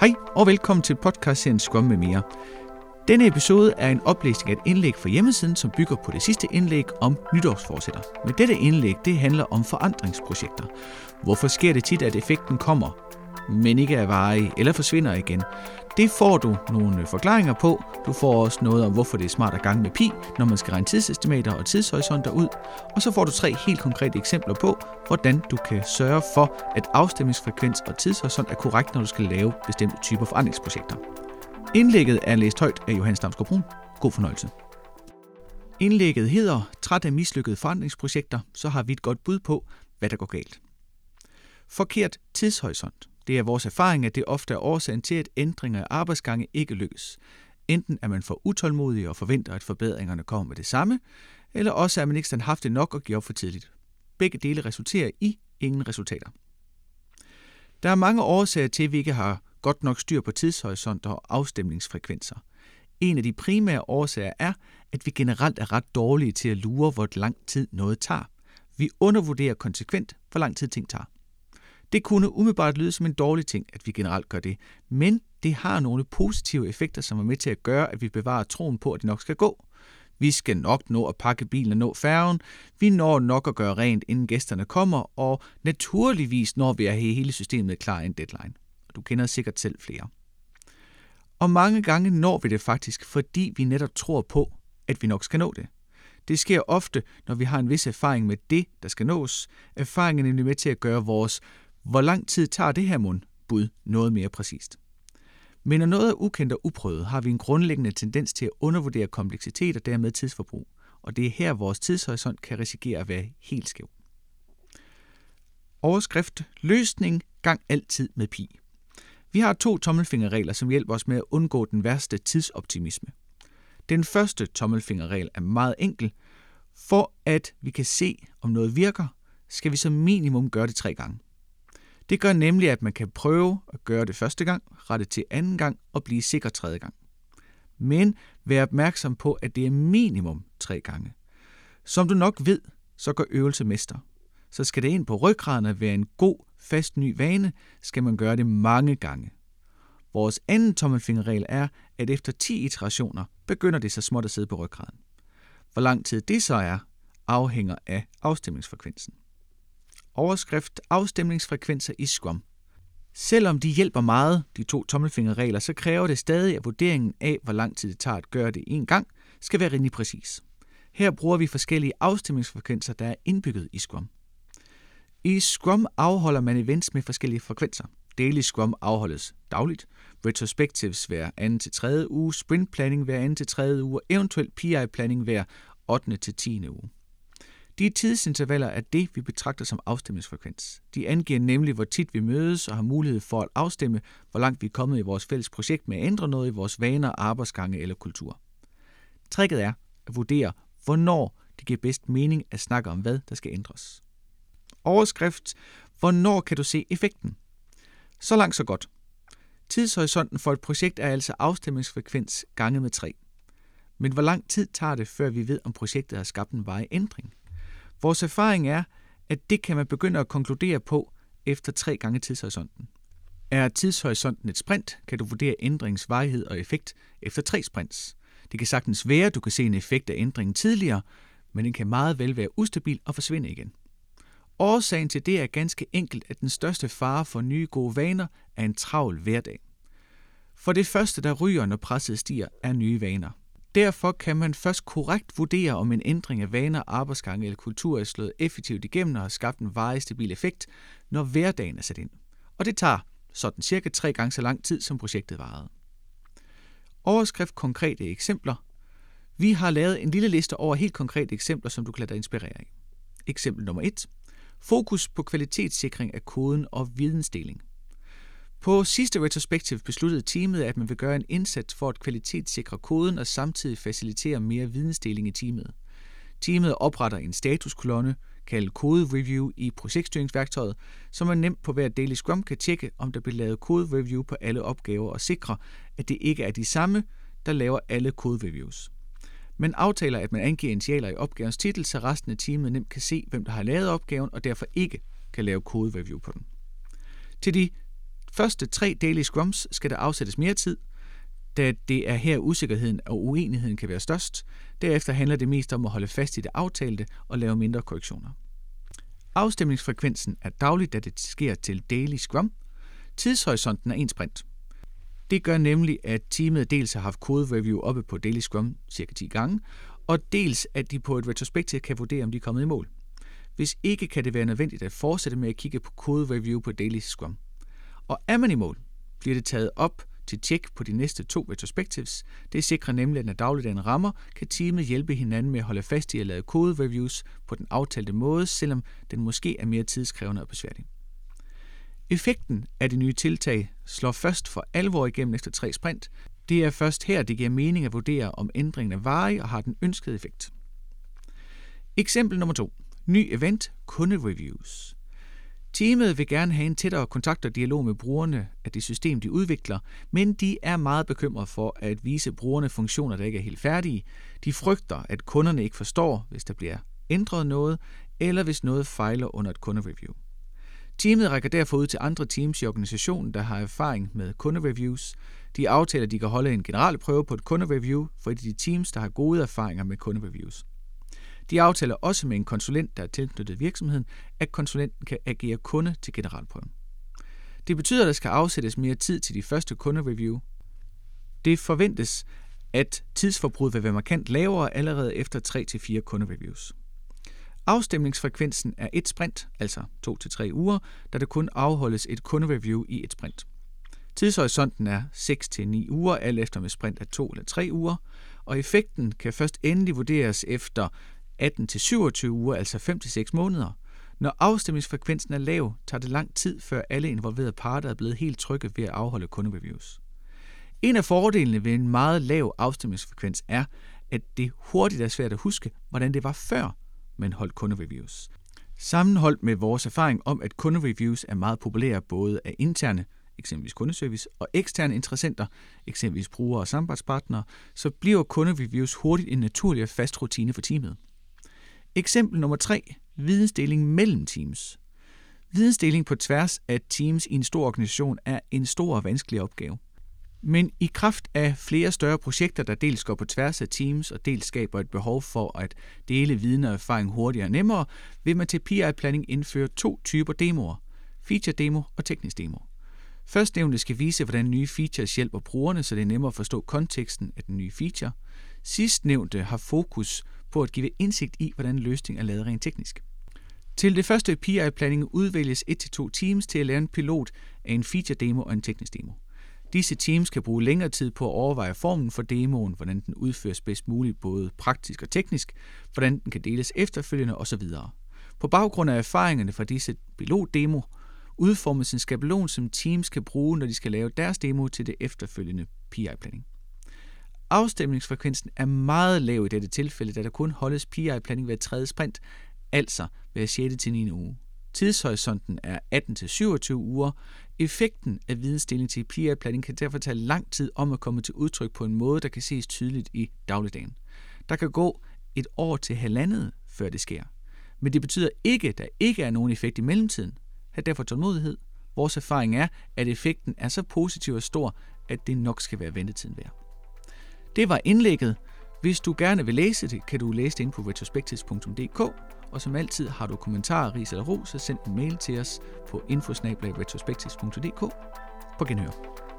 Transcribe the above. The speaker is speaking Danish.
Hej og velkommen til podcastserien Scrum med mere. Denne episode er en oplæsning af et indlæg fra hjemmesiden, som bygger på det sidste indlæg om nytårsforsætter. Men dette indlæg det handler om forandringsprojekter. Hvorfor sker det tit, at effekten kommer, men ikke er varige eller forsvinder igen? Det får du nogle øh, forklaringer på. Du får også noget om, hvorfor det er smart at gange med pi, når man skal regne tidsestimater og tidshorisonter ud. Og så får du tre helt konkrete eksempler på, hvordan du kan sørge for, at afstemningsfrekvens og tidshorisont er korrekt, når du skal lave bestemte typer forandringsprojekter. Indlægget er læst højt af Johannes Damsgaard Brun. God fornøjelse. Indlægget hedder Træt af mislykkede forandringsprojekter, så har vi et godt bud på, hvad der går galt. Forkert tidshorisont. Det er vores erfaring, at det ofte er årsagen til, at ændringer af arbejdsgange ikke lykkes. Enten er man for utålmodig og forventer, at forbedringerne kommer med det samme, eller også er man ikke haft nok og giver op for tidligt. Begge dele resulterer i ingen resultater. Der er mange årsager til, at vi ikke har godt nok styr på tidshorisonter og afstemningsfrekvenser. En af de primære årsager er, at vi generelt er ret dårlige til at lure, hvor lang tid noget tager. Vi undervurderer konsekvent, hvor lang tid ting tager. Det kunne umiddelbart lyde som en dårlig ting, at vi generelt gør det, men det har nogle positive effekter, som er med til at gøre, at vi bevarer troen på, at det nok skal gå. Vi skal nok nå at pakke bilen og nå færgen. Vi når nok at gøre rent, inden gæsterne kommer, og naturligvis når vi at have hele systemet klar en deadline. Du kender sikkert selv flere. Og mange gange når vi det faktisk, fordi vi netop tror på, at vi nok skal nå det. Det sker ofte, når vi har en vis erfaring med det, der skal nås. Erfaringen er nemlig med til at gøre vores hvor lang tid tager det her mund? Bud noget mere præcist. Men når noget er ukendt og uprøvet, har vi en grundlæggende tendens til at undervurdere kompleksitet og dermed tidsforbrug. Og det er her, vores tidshorisont kan risikere at være helt skæv. Overskrift. Løsning gang altid med pi. Vi har to tommelfingerregler, som hjælper os med at undgå den værste tidsoptimisme. Den første tommelfingerregel er meget enkel. For at vi kan se, om noget virker, skal vi som minimum gøre det tre gange. Det gør nemlig, at man kan prøve at gøre det første gang, rette til anden gang og blive sikker tredje gang. Men vær opmærksom på, at det er minimum tre gange. Som du nok ved, så går øvelse mester. Så skal det ind på ryggraden at være en god, fast ny vane, skal man gøre det mange gange. Vores anden tommelfingerregel er, at efter 10 iterationer begynder det så småt at sidde på ryggraden. Hvor lang tid det så er, afhænger af afstemningsfrekvensen. Overskrift Afstemningsfrekvenser i Scrum. Selvom de hjælper meget, de to tommelfingerregler, så kræver det stadig, at vurderingen af, hvor lang tid det tager at gøre det en gang, skal være rimelig præcis. Her bruger vi forskellige afstemningsfrekvenser, der er indbygget i Scrum. I Scrum afholder man events med forskellige frekvenser. Daily Scrum afholdes dagligt, retrospectives hver anden til tredje uge, sprint planning hver anden til tredje uge, og eventuelt PI planning hver 8. til 10. uge. De tidsintervaller er det, vi betragter som afstemningsfrekvens. De angiver nemlig, hvor tit vi mødes og har mulighed for at afstemme, hvor langt vi er kommet i vores fælles projekt med at ændre noget i vores vaner, arbejdsgange eller kultur. Tricket er at vurdere, hvornår det giver bedst mening at snakke om, hvad der skal ændres. Overskrift. Hvornår kan du se effekten? Så langt så godt. Tidshorisonten for et projekt er altså afstemningsfrekvens ganget med 3. Men hvor lang tid tager det, før vi ved, om projektet har skabt en varig ændring? Vores erfaring er, at det kan man begynde at konkludere på efter tre gange tidshorisonten. Er tidshorisonten et sprint, kan du vurdere ændringens varighed og effekt efter tre sprints. Det kan sagtens være, at du kan se en effekt af ændringen tidligere, men den kan meget vel være ustabil og forsvinde igen. Årsagen til det er ganske enkelt, at den største fare for nye gode vaner er en travl hverdag. For det første, der ryger, når presset stiger, er nye vaner. Derfor kan man først korrekt vurdere, om en ændring af vaner, arbejdsgange eller kultur er slået effektivt igennem og har skabt en varig stabil effekt, når hverdagen er sat ind. Og det tager sådan cirka tre gange så lang tid, som projektet varede. Overskrift konkrete eksempler. Vi har lavet en lille liste over helt konkrete eksempler, som du kan lade dig inspirere af. Eksempel nummer 1. Fokus på kvalitetssikring af koden og vidensdeling. På sidste retrospektiv besluttede teamet, at man vil gøre en indsats for at kvalitetssikre koden og samtidig facilitere mere vidensdeling i teamet. Teamet opretter en statuskolonne, kaldet Code Review i projektstyringsværktøjet, så man nemt på hver daily scrum kan tjekke, om der bliver lavet code review på alle opgaver og sikre, at det ikke er de samme, der laver alle code reviews. Man aftaler, at man angiver initialer i opgavens titel, så resten af teamet nemt kan se, hvem der har lavet opgaven og derfor ikke kan lave code review på den. Til de første tre daily scrums skal der afsættes mere tid, da det er her usikkerheden og uenigheden kan være størst. Derefter handler det mest om at holde fast i det aftalte og lave mindre korrektioner. Afstemningsfrekvensen er dagligt, da det sker til daily scrum. Tidshorisonten er en sprint. Det gør nemlig, at teamet dels har haft code review oppe på Daily Scrum cirka 10 gange, og dels at de på et retrospektiv kan vurdere, om de er kommet i mål. Hvis ikke, kan det være nødvendigt at fortsætte med at kigge på code review på Daily Scrum. Og er man i mål, bliver det taget op til tjek på de næste to retrospectives. Det sikrer nemlig, at når dagligdagen rammer, kan teamet hjælpe hinanden med at holde fast i at lave kode reviews på den aftalte måde, selvom den måske er mere tidskrævende og besværlig. Effekten af det nye tiltag slår først for alvor igennem efter tre sprint. Det er først her, det giver mening at vurdere, om ændringen er varig og har den ønskede effekt. Eksempel nummer to. Ny event, kundereviews. Teamet vil gerne have en tættere kontakt og dialog med brugerne af det system, de udvikler, men de er meget bekymrede for at vise brugerne funktioner, der ikke er helt færdige. De frygter, at kunderne ikke forstår, hvis der bliver ændret noget, eller hvis noget fejler under et kundereview. Teamet rækker derfor ud til andre teams i organisationen, der har erfaring med kundereviews. De aftaler, at de kan holde en generel prøve på et kundereview for de teams, der har gode erfaringer med kundereviews. De aftaler også med en konsulent, der er tilknyttet virksomheden, at konsulenten kan agere kunde til generalprøven. Det betyder, at der skal afsættes mere tid til de første kundereview. Det forventes, at tidsforbruget vil være markant lavere allerede efter 3-4 kundereviews. Afstemningsfrekvensen er et sprint, altså 2-3 uger, da der kun afholdes et kundereview i et sprint. Tidshorisonten er 6-9 uger, alt efter med sprint af 2 eller 3 uger, og effekten kan først endelig vurderes efter 18-27 uger, altså 5-6 måneder. Når afstemningsfrekvensen er lav, tager det lang tid, før alle involverede parter er blevet helt trygge ved at afholde kundereviews. En af fordelene ved en meget lav afstemningsfrekvens er, at det hurtigt er svært at huske, hvordan det var før men holdt kundereviews. Sammenholdt med vores erfaring om, at kundereviews er meget populære både af interne, eksempelvis kundeservice, og eksterne interessenter, eksempelvis brugere og samarbejdspartnere, så bliver kundereviews hurtigt en naturlig og fast rutine for teamet. Eksempel nummer 3. Vidensdeling mellem teams. Vidensdeling på tværs af teams i en stor organisation er en stor og vanskelig opgave. Men i kraft af flere større projekter, der dels går på tværs af teams og dels skaber et behov for at dele viden og erfaring hurtigere og nemmere, vil man til PI-planning indføre to typer demoer. Feature demo og teknisk demo. Førstnævnte skal vise, hvordan nye features hjælper brugerne, så det er nemmere at forstå konteksten af den nye feature. Sidstnævnte har fokus på at give indsigt i, hvordan løsningen er lavet rent teknisk. Til det første PI-planning udvælges 1-2 teams til at lave en pilot af en feature demo og en teknisk demo. Disse teams kan bruge længere tid på at overveje formen for demoen, hvordan den udføres bedst muligt både praktisk og teknisk, hvordan den kan deles efterfølgende osv. På baggrund af erfaringerne fra disse pilotdemo udformes en skabelon, som teams kan bruge, når de skal lave deres demo til det efterfølgende PI-planning. Afstemningsfrekvensen er meget lav i dette tilfælde, da der kun holdes PI-planning hver tredje sprint, altså hver 6. til 9. uge. Tidshorisonten er 18-27 uger. Effekten af vidensdeling til PI-planning kan derfor tage lang tid om at komme til udtryk på en måde, der kan ses tydeligt i dagligdagen. Der kan gå et år til halvandet, før det sker. Men det betyder ikke, at der ikke er nogen effekt i mellemtiden. Hav derfor tålmodighed. Vores erfaring er, at effekten er så positiv og stor, at det nok skal være ventetiden værd. Det var indlægget. Hvis du gerne vil læse det, kan du læse det ind på retrospectives.dk, og som altid har du kommentarer, ris eller ro, så send en mail til os på infosnablag.retrospectives.dk. På genhør.